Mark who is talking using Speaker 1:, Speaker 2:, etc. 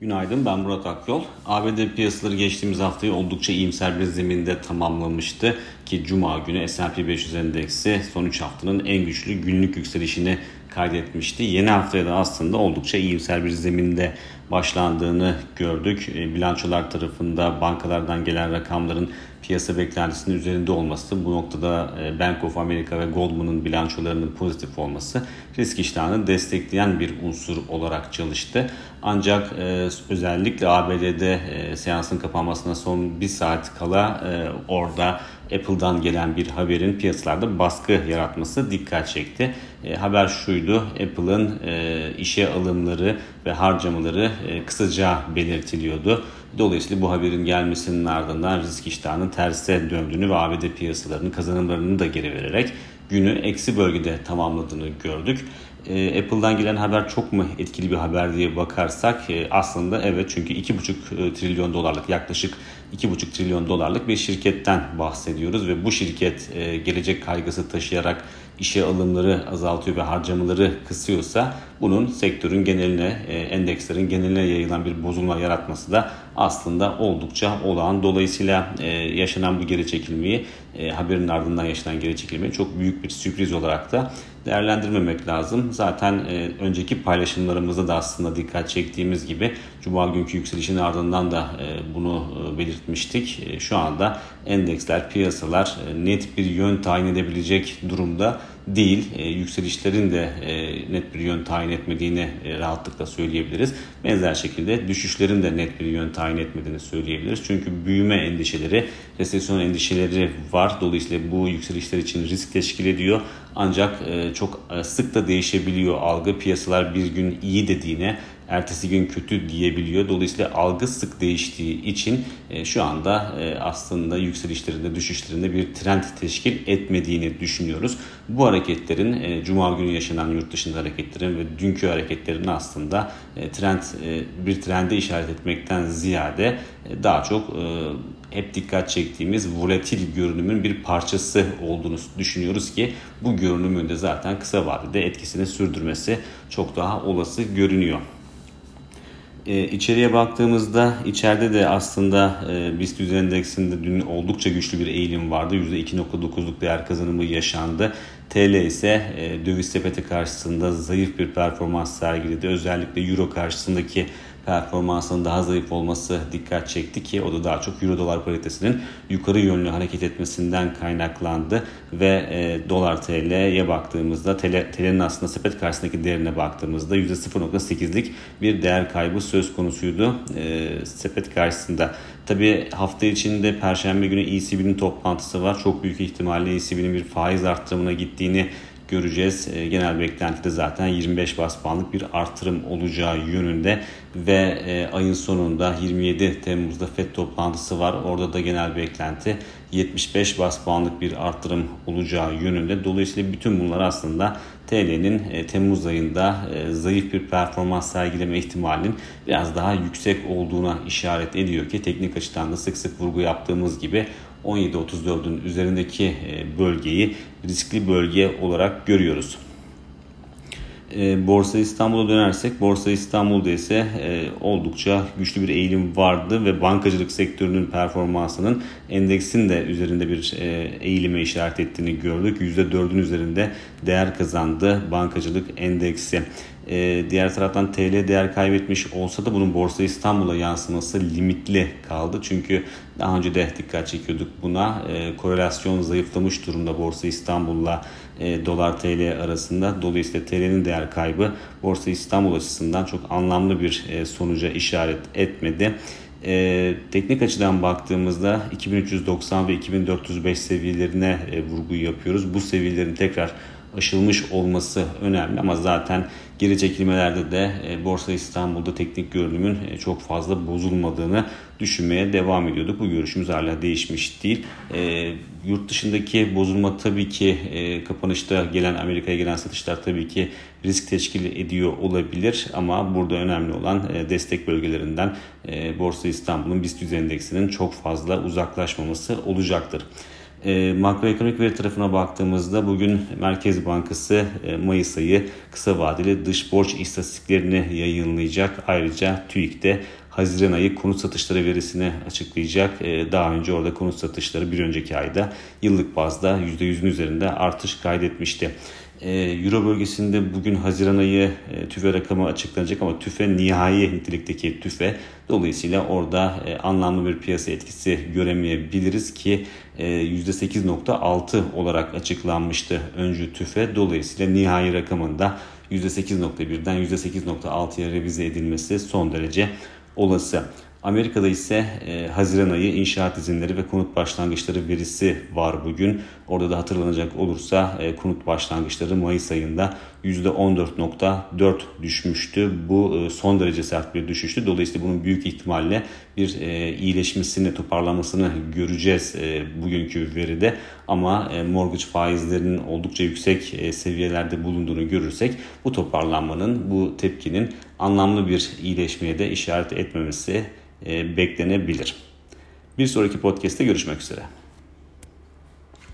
Speaker 1: Günaydın ben Murat Akyol. ABD piyasaları geçtiğimiz haftayı oldukça iyimser bir zeminde tamamlamıştı ki Cuma günü S&P 500 endeksi son 3 haftanın en güçlü günlük yükselişini kaydetmişti. Yeni haftaya da aslında oldukça iyimser bir zeminde başlandığını gördük. E, bilançolar tarafında bankalardan gelen rakamların piyasa üzerinde olması, bu noktada e, Bank of America ve Goldman'ın bilançolarının pozitif olması risk iştahını destekleyen bir unsur olarak çalıştı. Ancak e, özellikle ABD'de seansın kapanmasına son bir saat kala orada Apple'dan gelen bir haberin piyasalarda baskı yaratması dikkat çekti. haber şuydu, Apple'ın işe alımları ve harcamaları e, kısaca belirtiliyordu. Dolayısıyla bu haberin gelmesinin ardından risk iştahının terse döndüğünü ve ABD piyasalarının kazanımlarını da geri vererek günü eksi bölgede tamamladığını gördük. E, Apple'dan gelen haber çok mu etkili bir haber diye bakarsak e, aslında evet. Çünkü 2,5 trilyon dolarlık yaklaşık 2,5 trilyon dolarlık bir şirketten bahsediyoruz. Ve bu şirket gelecek kaygısı taşıyarak işe alımları azaltıyor ve harcamaları kısıyorsa bunun sektörün geneline, e, endekslerin geneline yayılan bir bozulma yaratması da aslında oldukça olağan. Dolayısıyla e, yaşanan bu geri çekilmeyi, e, haberin ardından yaşanan geri çekilmeyi çok büyük bir sürpriz olarak da değerlendirmemek lazım. Zaten önceki paylaşımlarımızda da aslında dikkat çektiğimiz gibi Cuma günkü yükselişin ardından da bunu belirtmiştik. Şu anda endeksler, piyasalar net bir yön tayin edebilecek durumda değil. E, yükselişlerin de e, net bir yön tayin etmediğini e, rahatlıkla söyleyebiliriz. Benzer şekilde düşüşlerin de net bir yön tayin etmediğini söyleyebiliriz. Çünkü büyüme endişeleri, resesyon endişeleri var. Dolayısıyla bu yükselişler için risk teşkil ediyor. Ancak e, çok e, sık da değişebiliyor algı. Piyasalar bir gün iyi dediğine ertesi gün kötü diyebiliyor. Dolayısıyla algı sık değiştiği için e, şu anda e, aslında yükselişlerinde düşüşlerinde bir trend teşkil etmediğini düşünüyoruz. Bu hareketlerin e, Cuma günü yaşanan yurt dışında hareketlerin ve dünkü hareketlerin aslında e, trend e, bir trende işaret etmekten ziyade daha çok hep dikkat çektiğimiz volatil görünümün bir parçası olduğunu düşünüyoruz ki bu görünümün de zaten kısa vadede etkisini sürdürmesi çok daha olası görünüyor. E, içeriye baktığımızda içeride de aslında e, BIST endeksinde dün oldukça güçlü bir eğilim vardı. %2.9'luk değer kazanımı yaşandı. TL ise e, döviz sepeti karşısında zayıf bir performans sergiledi. Özellikle Euro karşısındaki performansının daha zayıf olması dikkat çekti ki o da daha çok Euro dolar paritesinin yukarı yönlü hareket etmesinden kaynaklandı ve e, dolar TL'ye baktığımızda TL, TL'nin aslında sepet karşısındaki değerine baktığımızda %0.8'lik bir değer kaybı söz konusuydu e, sepet karşısında. Tabi hafta içinde Perşembe günü ECB'nin toplantısı var. Çok büyük ihtimalle ECB'nin bir faiz arttırımına gittiğini göreceğiz. E, genel beklentide zaten 25 bas puanlık bir artırım olacağı yönünde ve e, ayın sonunda 27 Temmuz'da FED toplantısı var. Orada da genel beklenti 75 bas puanlık bir artırım olacağı yönünde. Dolayısıyla bütün bunlar aslında TL'nin e, Temmuz ayında e, zayıf bir performans sergileme ihtimalinin biraz daha yüksek olduğuna işaret ediyor ki teknik açıdan da sık sık vurgu yaptığımız gibi 17.34'ün üzerindeki e, bölgeyi riskli bölge olarak görüyoruz. E, Borsa İstanbul'a dönersek Borsa İstanbul'da ise e, oldukça güçlü bir eğilim vardı ve bankacılık sektörünün performansının endeksin de üzerinde bir eğilime işaret ettiğini gördük. %4'ün üzerinde değer kazandı bankacılık endeksi. E, diğer taraftan TL değer kaybetmiş olsa da bunun Borsa İstanbul'a yansıması limitli kaldı. Çünkü daha önce de dikkat çekiyorduk buna. E, korelasyon zayıflamış durumda Borsa İstanbul'la e, dolar TL arasında. Dolayısıyla TL'nin değer kaybı Borsa İstanbul açısından çok anlamlı bir e, sonuca işaret etmedi. E, teknik açıdan baktığımızda 2390 ve 2405 seviyelerine e, vurgu yapıyoruz. Bu seviyelerin tekrar aşılmış olması önemli ama zaten geri çekilmelerde de e, Borsa İstanbul'da teknik görünümün e, çok fazla bozulmadığını düşünmeye devam ediyorduk. Bu görüşümüz hala değişmiş değil. E, yurt dışındaki bozulma tabii ki e, kapanışta gelen Amerika'ya gelen satışlar tabii ki risk teşkil ediyor olabilir ama burada önemli olan e, destek bölgelerinden e, Borsa İstanbul'un BIST 100 endeksinin çok fazla uzaklaşmaması olacaktır. E, makroekonomik veri tarafına baktığımızda bugün Merkez Bankası e, Mayıs ayı kısa vadeli dış borç istatistiklerini yayınlayacak. Ayrıca TÜİK'te Haziran ayı konut satışları verisini açıklayacak. E, daha önce orada konut satışları bir önceki ayda yıllık bazda %100'ün üzerinde artış kaydetmişti. E, Euro bölgesinde bugün Haziran ayı e, tüfe rakamı açıklanacak ama tüfe nihai nitelikteki tüfe. Dolayısıyla orada e, anlamlı bir piyasa etkisi göremeyebiliriz ki %8.6 olarak açıklanmıştı öncü tüfe. Dolayısıyla nihai rakamında %8.1'den %8.6'ya revize edilmesi son derece olası. Amerika'da ise e, Haziran ayı inşaat izinleri ve konut başlangıçları verisi var bugün. Orada da hatırlanacak olursa e, konut başlangıçları Mayıs ayında %14.4 düşmüştü. Bu e, son derece sert bir düşüştü. Dolayısıyla bunun büyük ihtimalle bir e, iyileşmesini, toparlanmasını göreceğiz e, bugünkü veride. Ama mortgage faizlerinin oldukça yüksek seviyelerde bulunduğunu görürsek bu toparlanmanın, bu tepkinin anlamlı bir iyileşmeye de işaret etmemesi beklenebilir. Bir sonraki podcast'te görüşmek üzere.